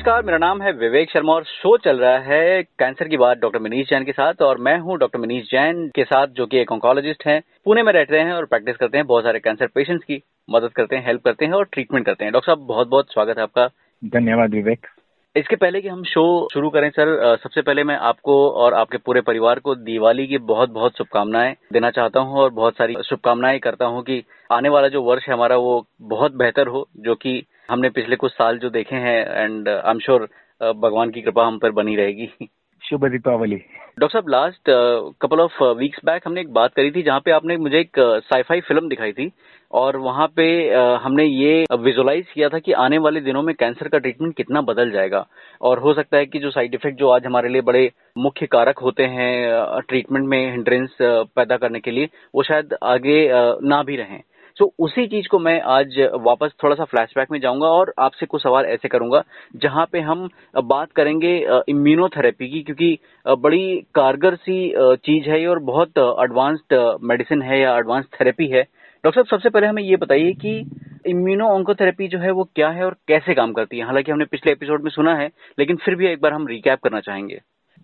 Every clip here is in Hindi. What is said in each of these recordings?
नमस्कार मेरा नाम है विवेक शर्मा और शो चल रहा है कैंसर की बात डॉक्टर मनीष जैन के साथ और मैं हूँ डॉक्टर मनीष जैन के साथ जो कि एक ऑन्कोलॉजिस्ट हैं। पुणे में रहते हैं और प्रैक्टिस करते हैं बहुत सारे कैंसर पेशेंट्स की मदद करते हैं हेल्प करते हैं और ट्रीटमेंट करते हैं। डॉक्टर साहब बहुत बहुत स्वागत है आपका। धन्यवाद विवेक। इसके पहले कि हम शो शुरू करें सर सबसे पहले मैं आपको और आपके पूरे परिवार को दिवाली की बहुत बहुत शुभकामनाएँ देना चाहता हूँ और बहुत सारी शुभकामनाएँ करता हूँ कि आने वाला जो वर्ष है हमारा वो बहुत बेहतर हो जो कि हमने पिछले कुछ साल जो देखे हैं एंड आई एम श्योर भगवान की कृपा हम पर बनी रहेगी। शुभ दीपावली। डॉक्टर साहब last couple of weeks back हमने एक बात करी थी जहाँ पे आपने मुझे एक साईफाई uh, फ़िल्म दिखाई थी और वहाँ पे uh, हमने ये विजुलाइज किया था कि आने वाले दिनों में कैंसर का ट्रीटमेंट कितना बदल जाएगा। और हो सकता है कि जो साइड इफ़ेक्ट जो आज हमारे लिए बड़े मुख्य कारक होते हैं ट्रीटमेंट uh, में हिंड्रेंस पैदा करने के लिए वो शायद आगे ना भी रहें। तो उसी चीज़ को मैं आज वापस थोड़ा सा फ्लैशबैक में जाऊँगा और आपसे कुछ सवाल ऐसे करूँगा, जहाँ पे हम बात करेंगे इम्यूनोथेरेपी की, क्योंकि बड़ी कारगर सी चीज़ है और बहुत एडवांस्ड मेडिसिन है या एडवांस थेरेपी है। डॉक्टर साहब, सबसे पहले हमें ये बताइए कि इम्यूनो ऑन्कोथेरेपी जो है वो क्या है और कैसे काम करती है? हालाँकि हमने पिछले एपिसोड में सुना है, लेकिन फिर भी एक बार हम रिकैप करना चाहेंगे।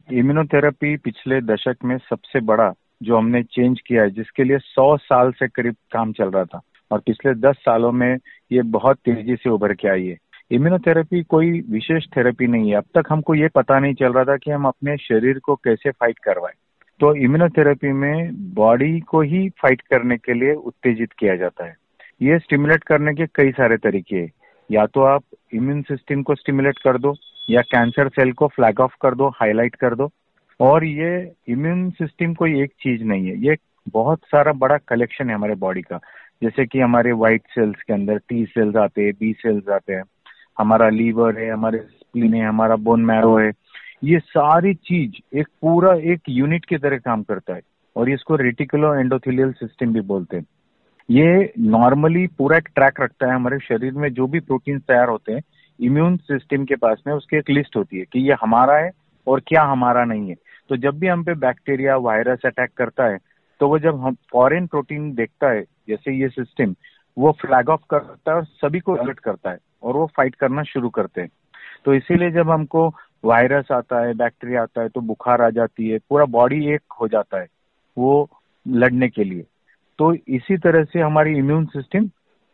इम्यूनोथेरेपी पिछले दशक में सबसे बड़ा जो हमने चेंज किया है, जिसके लिए सौ साल से करीब काम चल रहा था और पिछले दस सालों में ये बहुत तेज़ी से उभर के आई है। इम्यूनोथेरेपी कोई विशेष थेरेपी नहीं है। अब तक हमको ये पता नहीं चल रहा था कि हम अपने शरीर को कैसे फाइट करवाएँ। तो इम्यूनोथेरेपी में बॉडी को ही फाइट करने के लिए उत्तेजित किया जाता है। ये स्टिमुलेट करने के कई सारे तरीके हैं। या तो आप इम्यून सिस्टम को स्टिमुलेट कर दो, या कैंसर सेल को फ्लैग ऑफ़ कर दो, हाईलाइट कर दो। और ये इम्यून सिस्टम कोई एक चीज़ नहीं है। ये बहुत सारा बड़ा कलेक्शन है हमारे बॉडी का। जैसे कि हमारे व्हाइट सेल्स के अंदर टी सेल्स आते हैं बी सेल्स आते हैं। हमारा लीवर है, हमारे स्प्लिन है, हमारा बोन मैरो है। ये सारी चीज़ एक पूरा एक यूनिट की तरह काम करता है। और इसको रेटिकुलो एंडोथिलियल सिस्टम भी बोलते हैं। ये नॉर्मली पूरा एक ट्रैक रखता है हमारे शरीर में। जो भी प्रोटीन तैयार होते हैं इम्यून सिस्टम के पास में उसकी एक लिस्ट होती है कि ये हमारा है और क्या हमारा नहीं है। तो जब भी हम पे बैक्टीरिया वायरस अटैक करता है तो वो जब हम फॉरेन प्रोटीन देखता है, जैसे ये सिस्टम वो फ्लैग ऑफ़ करता है और सभी को अलर्ट करता है और वो फाइट करना शुरू करते हैं। तो इसीलिए जब हमको वायरस आता है बैक्टीरिया आता है तो बुखार आ जाती है, पूरा बॉडी एक हो जाता है, वो लड़ने के लिए। तो इसी तरह से हमारी इम्यून सिस्टम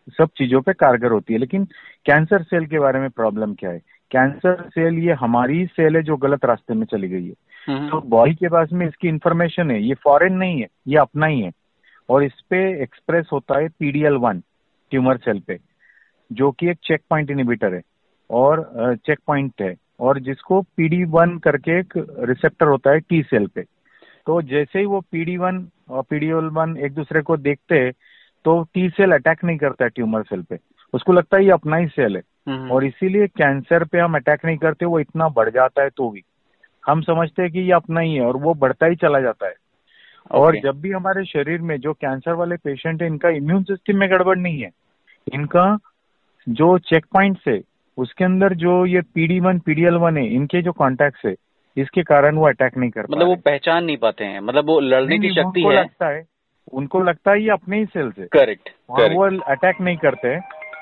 सब चीज़ों पे कारगर होती है। लेकिन कैंसर सेल के बारे में प्रॉब्लम क्या है? कैंसर सेल ये हमारी सेल है जो गलत रास्ते में चली गई है। तो बॉडी के पास में इसकी इंफॉर्मेशन है। ये फॉरेन नहीं है ये अपना ही है। और इस पे एक्सप्रेस होता है पीडीएल वन ट्यूमर सेल पे जो कि एक चेक पॉइंट इनिबिटर है और चेक पॉइंट है। और जिसको पीडी वन करके एक रिसेप्टर होता है टी सेल पे। तो जैसे ही वो पीडी वन और पीडीएल वन एक दूसरे को देखते हैं तो टी सेल अटैक नहीं करता है ट्यूमर सेल पे। उसको लगता है ये अपना ही सेल है। हम्म। और इसीलिए कैंसर पे हम अटैक नहीं करते वो इतना बढ़ जाता है तो भी। हम समझते हैं कि ये अपना ही है और वो बढ़ता ही चला जाता है। और जब भी हमारे शरीर में जो कैंसर वाले पेशेंट है इनका इम्यून सिस्टम में गड़बड़ नहीं है। इनका जो चेक पॉइंट है उसके अंदर जो ये पीडी वन पीडीएल वन है इनके जो कॉन्टेक्ट है इसके कारण वो अटैक नहीं कर मतलब वो पहचान नहीं पाते हैं। मतलब वो लड़ने की शक्ति है। लगता है उनको लगता है ये अपने ही सेल्स है। करेक्ट वो अटैक नहीं करते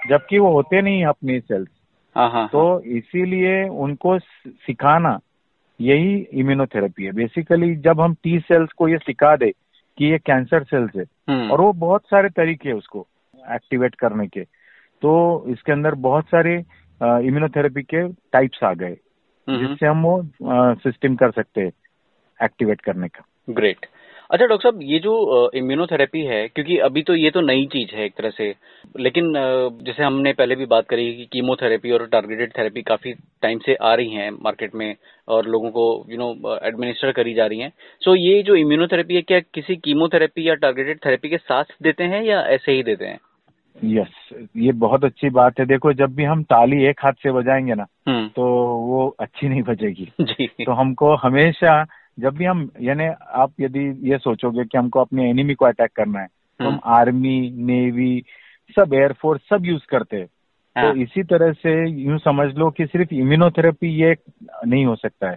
जबकि वो होते नहीं अपने सेल्स हाँ, हाँ, तो हाँ। इसीलिए उनको सिखाना यही इम्यूनोथेरेपी है बेसिकली जब हम टी सेल्स को ये सिखा दे कि ये कैंसर सेल्स है हम्म। और वो बहुत सारे तरीके है उसको एक्टिवेट करने के तो इसके अंदर बहुत सारे इम्यूनोथेरेपी के टाइप्स आ गए हम्म। जिससे हम वो सिस्टम कर सकते हैं एक्टिवेट करने का ग्रेट अच्छा डॉक्टर साहब ये जो इम्यूनोथेरेपी है क्योंकि अभी तो ये तो नई चीज़ है एक तरह से लेकिन जैसे हमने पहले भी बात करी कि कीमोथेरेपी और टारगेटेड थेरेपी काफ़ी टाइम से आ रही हैं मार्केट में और लोगों को यू नो एडमिनिस्टर करी जा रही हैं। सो ये जो इम्यूनोथेरेपी है क्या किसी कीमोथेरेपी या टारगेटेड थेरेपी के साथ देते हैं या ऐसे ही देते हैं? यस yes, ये बहुत अच्छी बात है। देखो जब भी हम ताली एक हाथ से बजाएँगे ना हम्म। तो वो अच्छी नहीं बजेगी। जी। तो हमको हमेशा जब भी हम यानी आप यदि ये सोचोगे कि हमको अपने एनिमी को अटैक करना है तो हम आर्मी हम्म। नेवी सब एयरफोर्स सब यूज़ करते हैं। तो हाँ। इसी तरह से यूँ समझ लो कि सिर्फ़ इम्यूनोथेरेपी ये नहीं हो सकता है।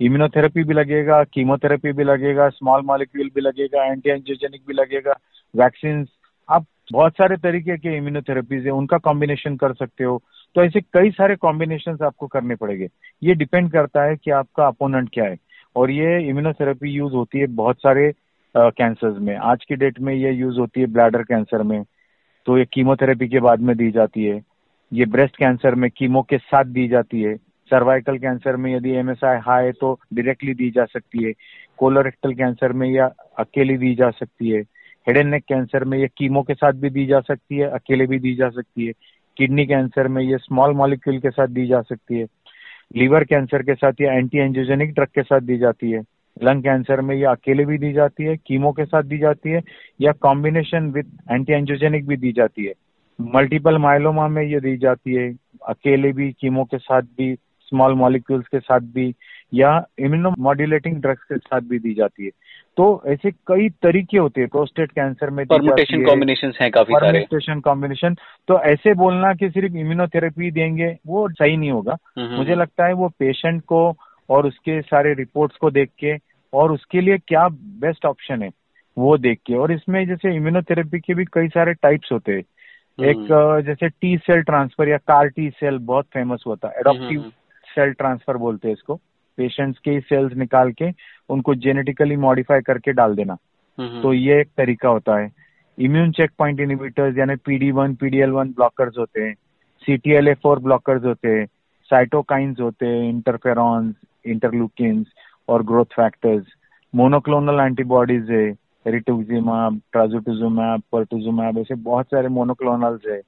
इम्यूनोथेरेपी भी लगेगा कीमोथेरेपी भी लगेगा स्मॉल मॉलिक्यूल भी लगेगा एंटी एंजियोजेनिक भी लगेगा वैक्सीन आप बहुत सारे तरीके के इम्यूनोथेरेपीज है उनका कॉम्बिनेशन कर सकते हो। तो ऐसे कई सारे कॉम्बिनेशन आपको करने पड़ेंगे। ये डिपेंड करता है कि आपका अपोनेंट क्या है। और ये इम्यूनोथेरेपी यूज़ होती है बहुत सारे कैंसर्स में। आज की डेट में ये यूज़ होती है ब्लैडर कैंसर में। तो ये कीमोथेरेपी के बाद में दी जाती है। ये ब्रेस्ट कैंसर में कीमो के साथ दी जाती है। सर्वाइकल कैंसर में यदि एमएसआई हाई है तो डायरेक्टली दी जा सकती है। कोलोरेक्टल कैंसर में यह अकेली दी जा सकती है। हेड एंड नेक कैंसर में ये कीमो के साथ भी दी जा सकती है, अकेले भी दी जा सकती है। किडनी कैंसर में ये स्मॉल मॉलिक्यूल के साथ दी जा सकती है। लीवर कैंसर के साथ या एंटी एंजियोजेनिक ड्रग के साथ दी जाती है। लंग कैंसर में ये अकेले भी दी जाती है, कीमो के साथ दी जाती है, या कॉम्बिनेशन विद एंटी एंजियोजेनिक भी दी जाती है। मल्टीपल माइलोमा में ये दी जाती है, अकेले भी, कीमो के साथ भी स्मॉल मॉलिक्यूल्स के साथ भी, या इम्यूनो मॉड्यूलेटिंग ड्रग्स के साथ भी दी जाती है। तो ऐसे कई तरीके होते हैं प्रोस्टेट कैंसर में परमुटेशन कॉम्बिनेशन है काफ़ी सारे। परमुटेशन कॉम्बिनेशन तो ऐसे बोलना कि सिर्फ़ इम्यूनोथेरेपी देंगे वो सही नहीं होगा। हम्म, हम्म, मुझे हम्म। लगता है वो पेशेंट को और उसके सारे रिपोर्ट्स को देख के और उसके लिए क्या बेस्ट ऑप्शन है वो देख के। और इसमें जैसे इम्यूनोथेरेपी के भी कई सारे टाइप्स होते हैं। एक जैसे टी सेल ट्रांसफ़र या कार टी सेल बहुत फ़ेमस होता है एडोप्टिव सेल ट्रांसफ़र बोलते हैं इसको। पेशेंट्स के सेल्स निकाल के उनको जेनेटिकली मॉडिफाई करके डाल देना। तो ये एक तरीका होता है। इम्यून चेक पॉइंट इनिबिटर्स यानी PD one PDL one blockers होते हैं। सीटीएल ए फोर ब्लॉकर्स होते हैं। साइटोकाइंस होते हैं इंटरफेरॉन्स इंटरलूकिन्स और ग्रोथ फैक्टर्स मोनोक्लोनल एंटीबॉडीज है रिटुजिमाब ट्राजुटुजुमैब पर्टुजुमैब ऐसे बहुत सारे मोनोक्लोनल्स है।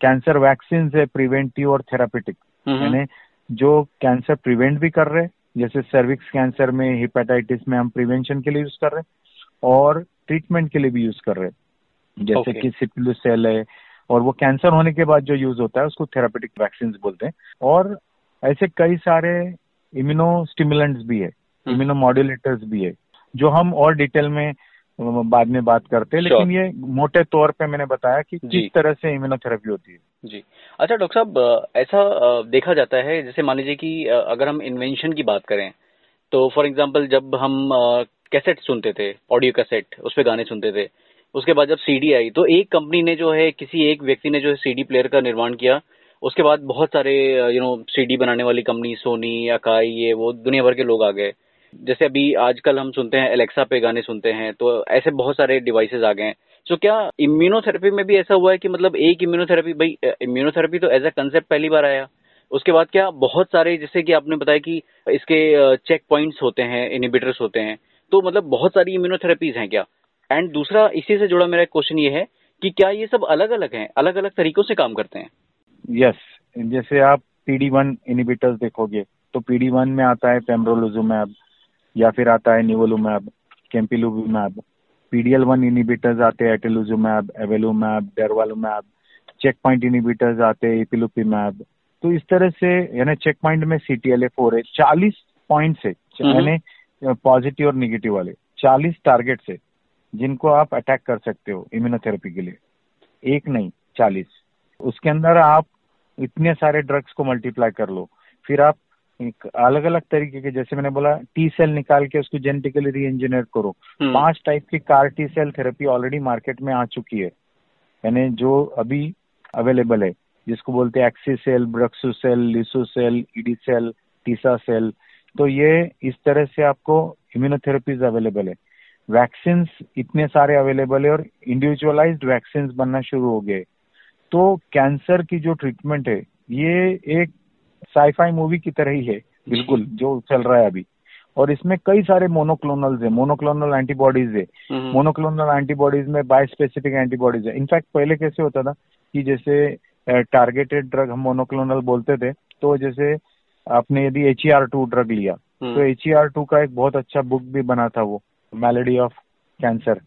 कैंसर वैक्सीन है प्रिवेंटिव और थेरापेटिक यानी जो कैंसर प्रिवेंट भी कर रहे हैं जैसे सर्विक्स कैंसर में हिपेटाइटिस में हम प्रिवेंशन के लिए यूज़ कर रहे हैं और ट्रीटमेंट के लिए भी यूज़ कर रहे हैं जैसे okay. कि सिप्लू सेल है और वो कैंसर होने के बाद जो यूज़ होता है उसको थेरापेटिक वैक्सीन बोलते हैं और ऐसे कई सारे इम्यूनो स्टिमुलेंट्स भी है इम्यूनो। मॉड्यूलेटर्स भी है जो हम और डिटेल में बाद में बात करते हैं लेकिन ये मोटे तौर पे मैंने बताया कि किस तरह से इम्यूनोथेरेपी होती है। जी। अच्छा डॉक्टर साहब ऐसा देखा जाता है जैसे मान लीजिए कि अगर हम इन्वेंशन की बात करें तो फॉर एग्जांपल जब हम कैसेट सुनते थे ऑडियो कैसेट उस पर गाने सुनते थे उसके बाद जब सीडी आई तो एक कंपनी ने जो है किसी एक व्यक्ति ने जो है सीडी प्लेयर का निर्माण किया उसके बाद बहुत सारे यू नो सीडी बनाने वाली कंपनी सोनी अकाई ये वो दुनिया भर के लोग आ गए। जैसे अभी आजकल हम सुनते हैं एलेक्सा पे गाने सुनते हैं तो ऐसे बहुत सारे डिवाइसेज आ गए हैं। सो क्या इम्यूनोथेरेपी में भी ऐसा हुआ है कि मतलब एक इम्यूनोथेरेपी भाई इम्यूनोथेरेपी तो एज अ कंसेप्ट पहली बार आया। उसके बाद क्या बहुत सारे जैसे कि आपने बताया कि इसके चेक पॉइंट्स होते हैं इनिबिटर्स होते हैं तो मतलब बहुत सारी इम्यूनोथेरेपीज हैं क्या? एंड दूसरा इसी से जुड़ा मेरा क्वेश्चन ये है कि क्या ये सब अलग अलग हैं? अलग अलग तरीकों से काम करते हैं। यस yes, जैसे आप पीडी वन इनिबिटर्स देखोगे तो पीडी वन में आता है पेम्ब्रोलोजुमैब या फिर आता है निवोलुमैब कैम्पिलुमैब पीडीएल वन इनिबिटर्स आते हैं atezolizumab avelumab durvalumab check point inhibitors आते हैं इपिलुपिमैब तो इस तरह से यानी चेक पॉइंट में C T L A four है चालीस पॉइंट है यानी पॉजिटिव और निगेटिव वाले चालीस टारगेट है जिनको आप अटैक कर सकते हो इम्यूनोथेरेपी के लिए। एक नहीं चालीस। उसके अंदर आप इतने सारे ड्रग्स को मल्टीप्लाई कर लो फिर आप अलग अलग तरीके के जैसे मैंने बोला टी सेल निकाल के उसको जेनेटिकली री इंजीनियर करो। हम्म। पाँच टाइप की CAR T cell therapy already market में आ चुकी है। यानी जो अभी अवेलेबल है जिसको बोलते हैं axi cel brexu cel liso cel ide cel tisa cel तो ये इस तरह से आपको इम्यूनोथेरेपीज अवेलेबल है। वैक्सीन इतने सारे अवेलेबल है और इंडिविजुअलाइज्ड वैक्सीन बनना शुरू हो गए। तो कैंसर की जो ट्रीटमेंट है ये एक साईफाई मूवी की तरह ही है बिल्कुल जो चल रहा है अभी। और इसमें कई सारे मोनोक्लोनल्स है मोनोक्लोनल एंटीबॉडीज है। मोनोक्लोनल एंटीबॉडीज में बाय स्पेसिफिक एंटीबॉडीज है इनफैक्ट पहले कैसे होता था कि जैसे टारगेटेड ड्रग हम मोनोक्लोनल बोलते थे तो जैसे आपने यदि एच टू ड्रग लिया हम्म। तो एच टू का एक बहुत अच्छा बुक भी बना था वो मेलेडी ऑफ़ कैंसर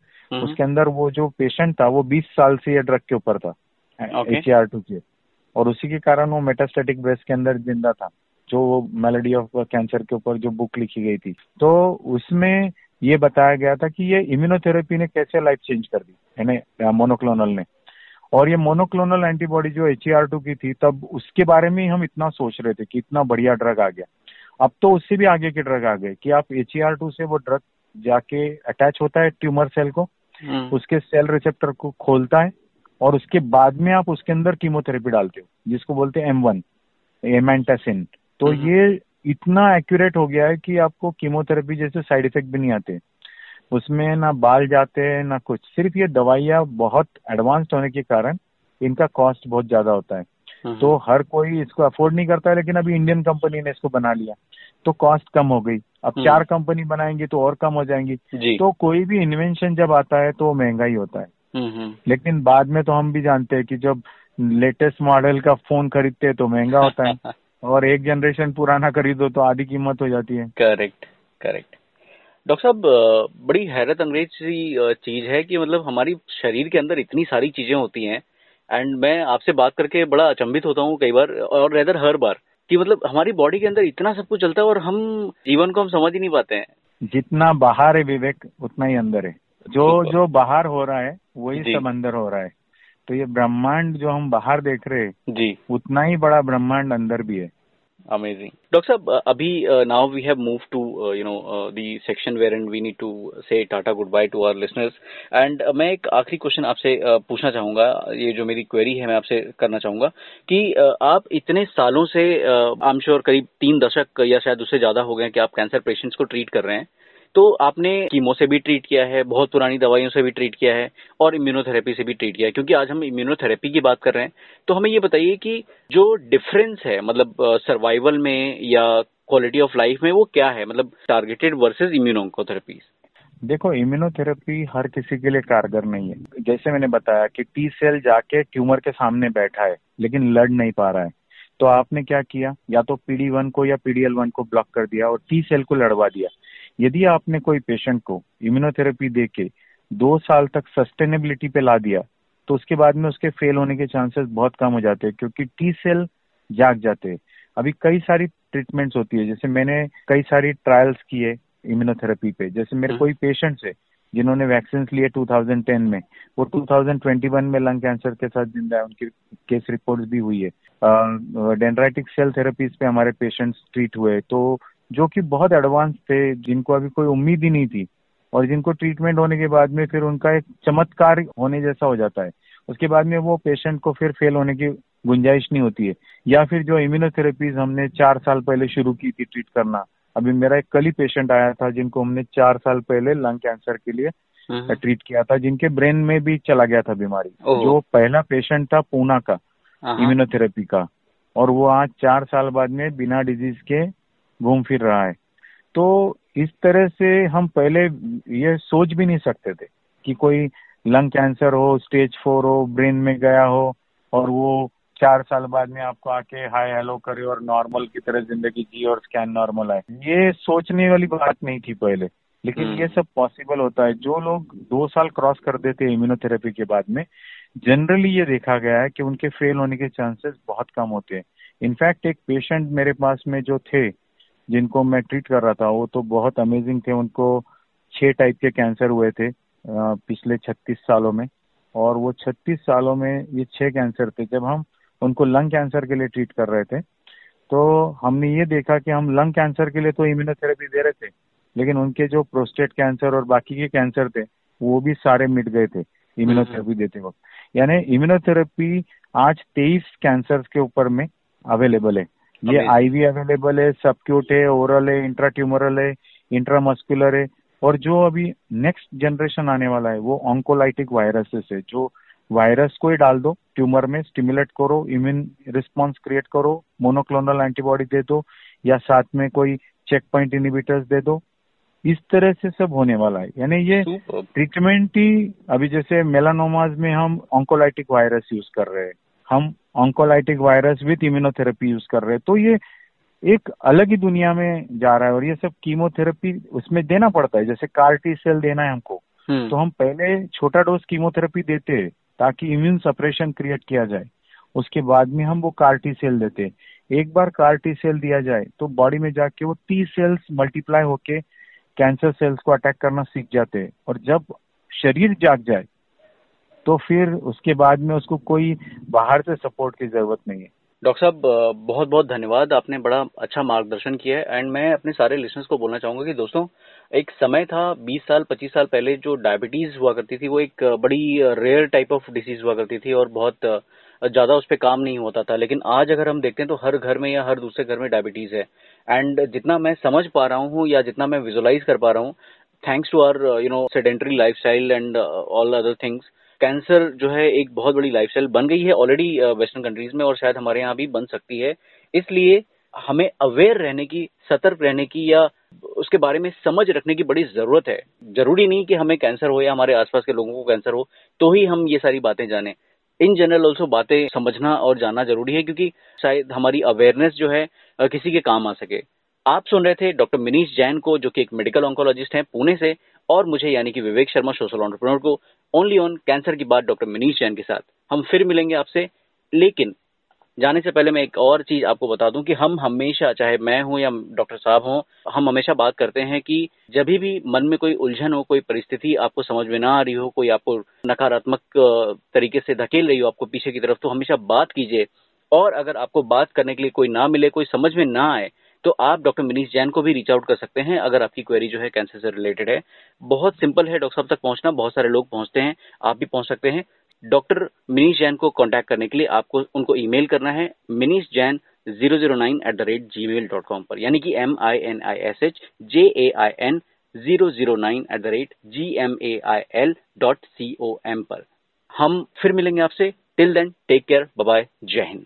उसके अंदर वो जो पेशेंट था वो 20 साल से ये ड्रग के ऊपर था एच टू के। और उसी के कारण वो मेटास्टेटिक ब्रेस्ट के अंदर ज़िंदा था जो वो मेलोडी ऑफ़ कैंसर के ऊपर जो बुक लिखी गई थी। तो उसमें ये बताया गया था कि ये इम्यूनोथेरेपी ने कैसे लाइफ चेंज कर दी यानी मोनोक्लोनल ने। और ये मोनोक्लोनल एंटीबॉडी जो एच टू की थी तब उसके बारे में हम इतना सोच रहे थे कि इतना बढ़िया ड्रग आ गया। अब तो उससे भी आगे के ड्रग आ गए कि आप एच टू से वो ड्रग जाके अटैच होता है ट्यूमर सेल को हम्म। उसके सेल रिसेप्टर को खोलता है और उसके बाद में आप उसके अंदर कीमोथेरेपी डालते हो जिसको बोलते हैं एम वन एमेंटासिन तो हम्म। ये इतना एक्यूरेट हो गया है कि आपको कीमोथेरेपी जैसे साइड इफ़ेक्ट भी नहीं आते। उसमें ना बाल जाते हैं ना कुछ। सिर्फ़ ये दवाइयाँ बहुत एडवांस्ड होने के कारण इनका कॉस्ट बहुत ज़्यादा होता है। हम्म। तो हर कोई इसको अफोर्ड नहीं करता है लेकिन अभी इंडियन कंपनी ने इसको बना लिया। तो कॉस्ट कम हो गई। अब हम्म। चार कंपनी बनाएँगी तो और कम हो जाएँगी। तो कोई भी इन्वेंशन जब आता है तो महँगा ही होता है। लेकिन बाद में तो हम भी जानते हैं कि जब लेटेस्ट मॉडल का फ़ोन खरीदते हैं तो महँगा होता है। और एक जनरेशन पुराना खरीदो तो आधी कीमत हो जाती है। करेक्ट करेक्ट डॉक्टर साहब बड़ी हैरत अंग्रेज़ सी चीज़ है कि मतलब हमारी शरीर के अंदर इतनी सारी चीज़ें होती हैं। एंड मैं आपसे बात करके बड़ा अचंभित होता हूँ कई बार और रेदर हर बार कि मतलब हमारी बॉडी के अंदर इतना सब कुछ चलता है और हम जीवन को हम समझ ही नहीं पाते हैं। जितना बाहर है विवेक उतना ही अंदर है। जो जो बाहर हो रहा है वही सब अंदर हो रहा है तो ये ब्रह्मांड जो हम बाहर देख रहे हैं जी उतना ही बड़ा ब्रह्मांड अंदर भी है Amazing. Dr. Saab, uh, abhi, uh, now we have moved to, uh, you know, uh, the section wherein we need to say tata goodbye to our listeners. And uh, मैं एक आखिरी क्वेश्चन आपसे uh, पूछना चाहूँगा ये जो मेरी क्वेरी है मैं आपसे करना चाहूँगा कि uh, आप इतने सालों से आई एम श्योर करीब तीन दशक या शायद उससे ज़्यादा हो गए कि आप कैंसर पेशेंट्स को ट्रीट कर रहे हैं तो आपने कीमो से भी ट्रीट किया है, बहुत पुरानी दवाइयों से भी ट्रीट किया है और इम्यूनोथेरेपी से भी ट्रीट किया है। क्योंकि आज हम इम्यूनोथेरेपी की बात कर रहे हैं तो हमें ये बताइए कि जो डिफरेंस है मतलब सर्वाइवल में या क्वालिटी ऑफ़ लाइफ में वो क्या है? मतलब टारगेटेड वर्सेज इम्यूनोथेरेपी देखो इम्यूनोथेरेपी हर किसी के लिए कारगर नहीं है। जैसे मैंने बताया कि टी सेल जाके ट्यूमर के सामने बैठा है, लेकिन लड़ नहीं पा रहा है। तो आपने क्या किया? या तो पीडी वन को या पीडीएल वन को ब्लॉक कर दिया और टी सेल को लड़वा दिया। यदि आपने कोई पेशेंट को इम्यूनोथेरेपी दे के दो साल तक सस्टेनेबिलिटी पे ला दिया तो उसके बाद में उसके फेल होने के चांसेस बहुत कम हो जाते हैं क्योंकि टी सेल जाग जाते हैं। अभी कई सारी ट्रीटमेंट्स होती है जैसे मैंने कई सारी ट्रायल्स किए इम्यूनोथेरेपी पे। जैसे मेरे हम्म। कोई पेशेंट्स है जिन्होंने वैक्सीन लिए 2010 में वो 2021 में लंग कैंसर के साथ ज़िंदा है उनकी केस रिपोर्ट भी हुई है। डेंड्राइटिक सेल थेरेपीज पे हमारे पेशेंट्स ट्रीट हुए तो जो कि बहुत एडवांस थे जिनको अभी कोई उम्मीद ही नहीं थी। और जिनको ट्रीटमेंट होने के बाद में फिर उनका एक चमत्कार होने जैसा हो जाता है। उसके बाद में वो पेशेंट को फिर फेल होने की गुंजाइश नहीं होती है। या फिर जो इम्यूनोथेरेपीज हमने चार साल पहले शुरू की थी ट्रीट करना। अभी मेरा एक कल ही पेशेंट आया था जिनको हमने चार साल पहले लंग कैंसर के लिए ट्रीट हम्म। किया था जिनके ब्रेन में भी चला गया था बीमारी। जो पहला पेशेंट था पूना का इम्यूनोथेरेपी का। और वो आज चार साल बाद में बिना डिज़ीज़ के घूम फिर रहा है। तो इस तरह से हम पहले ये सोच भी नहीं सकते थे कि कोई लंग कैंसर हो स्टेज फोर हो ब्रेन में गया हो और वो चार साल बाद में आपको आके हाय हेलो करे और नॉर्मल की तरह ज़िंदगी जी और स्कैन नॉर्मल आए। ये सोचने वाली बात नहीं थी पहले लेकिन हम्म। ये सब पॉसिबल होता है। जो लोग दो साल क्रॉस कर देते हैं इम्यूनोथेरेपी के बाद में जनरली ये देखा गया है कि उनके फेल होने के चांसेस बहुत कम होते हैं। इनफैक्ट एक पेशेंट मेरे पास में जो थे जिनको मैं ट्रीट कर रहा था वो तो बहुत अमेजिंग थे। उनको छह टाइप के कैंसर हुए थे पिछले छत्तीस सालों में। और वो छत्तीस सालों में ये छह कैंसर थे। जब हम उनको लंग कैंसर के लिए ट्रीट कर रहे थे तो हमने ये देखा कि हम लंग कैंसर के लिए तो इम्यूनोथेरेपी दे रहे थे लेकिन उनके जो प्रोस्टेट कैंसर और बाकी के कैंसर थे वो भी सारे मिट गए थे इम्यूनोथेरेपी हम्म। देते वक्त। यानी इम्यूनोथेरेपी आज तेईस कैंसर के ऊपर में अवेलेबल है। ये आईवी अवेलेबल है सबक्यूट है ओरल है इंट्रा ट्यूमरल है इंट्रामस्कुलर है और जो अभी नेक्स्ट जनरेशन आने वाला है वो ऑन्कोलाइटिक वायरसेस है। जो वायरस को ही डाल दो ट्यूमर में स्टिमुलेट करो इम्यून रिस्पॉन्स क्रिएट करो मोनोक्लोनल एंटीबॉडी दे दो या साथ में कोई चेक पॉइंट इनिबिटर्स दे दो। इस तरह से सब होने वाला है। यानी ये ट्रीटमेंट ही अभी जैसे मेलानोमाज में हम ऑन्कोलाइटिक वायरस यूज़ कर रहे हैं। हम oncolytic virus with immunotherapy use कर रहे हैं। तो ये एक अलग ही दुनिया में जा रहा है और ये सब कीमोथेरेपी उसमें देना पड़ता है। जैसे कार्टी सेल देना है हमको हम्म। तो हम पहले छोटा डोज कीमोथेरेपी देते हैं ताकि इम्यून सप्रेशन क्रिएट किया जाए। उसके बाद में हम वो कार्टी सेल देते हैं। एक बार कार्टी सेल दिया जाए तो बॉडी में जाके वो टी सेल्स मल्टीप्लाई होके कैंसर सेल्स को अटैक करना सीख जाते हैं। और जब शरीर जाग जाए तो फिर उसके बाद में उसको कोई बाहर से सपोर्ट की ज़रूरत नहीं है। डॉक्टर साहब बहुत बहुत धन्यवाद। आपने बड़ा अच्छा मार्गदर्शन किया है। एंड मैं अपने सारे लिसनर्स को बोलना चाहूँगा कि दोस्तों, एक समय था 20 साल 25 साल पहले जो डायबिटीज़ हुआ करती थी, वो एक बड़ी रेयर टाइप ऑफ़ डिसीज हुआ करती थी और बहुत ज़्यादा उस पर काम नहीं होता था। लेकिन आज अगर हम देखते हैं तो हर घर में या हर दूसरे घर में डायबिटीज़ है। एंड जितना मैं समझ पा रहा हूँ या जितना मैं विजुलाइज कर पा रहा हूँ thanks to our you know sedentary life and all other things cancer जो है एक बहुत बड़ी लाइफस्टाइल बन गई है ऑलरेडी वेस्टर्न कंट्रीज़ में और शायद हमारे यहाँ भी बन सकती है। इसलिए हमें अवेयर रहने की, सतर्क रहने की या उसके बारे में समझ रखने की बड़ी ज़रूरत है। ज़रूरी नहीं कि हमें कैंसर हो या हमारे आसपास के लोगों को कैंसर हो तो ही हम ये सारी बातें जाने। इन जनरल ऑल्सो बातें समझना और जानना ज़रूरी है क्योंकि शायद हमारी अवेयरनेस जो है किसी के काम आ सके। आप सुन रहे थे डॉक्टर मिनीश जैन को, जो कि एक मेडिकल ऑन्कोलॉजिस्ट हैं, पुणे से, और मुझे यानी कि विवेक शर्मा सोशल ऑन्टरप्रनोर को ओनली ऑन कैंसर की बात डॉक्टर मनीष जैन के साथ। हम फिर मिलेंगे आपसे। लेकिन जाने से पहले मैं एक और चीज़ आपको बता दूँ कि हम हमेशा, चाहे मैं हूँ या डॉक्टर साहब हों, हम हमेशा बात करते हैं कि जब भी मन में कोई उलझन हो, कोई परिस्थिति आपको समझ में ना आ रही हो, कोई आपको नकारात्मक तरीके से धकेल रही हो आपको पीछे की तरफ़ तो हमेशा बात कीजिए। और अगर आपको बात करने के लिए कोई ना मिले, कोई समझ में ना आए तो आप डॉक्टर मनीष जैन को भी रीच आउट कर सकते हैं अगर आपकी क्वेरी जो है कैंसर से रिलेटेड है। बहुत सिंपल है डॉक्टर साहब तक पहुँचना, बहुत सारे लोग पहुँचते हैं, आप भी पहुँच सकते हैं। डॉक्टर मिनीश जैन को कांटेक्ट करने के लिए आपको, उनको ईमेल करना है Minish Jain zero zero nine at the rate Gmail dot com पर, यानी कि M I N I S H J A I N zero zero nine at the rate G M A I L dot C O M पर। हम फिर मिलेंगे आपसे। Till then take care bye जय हिंद।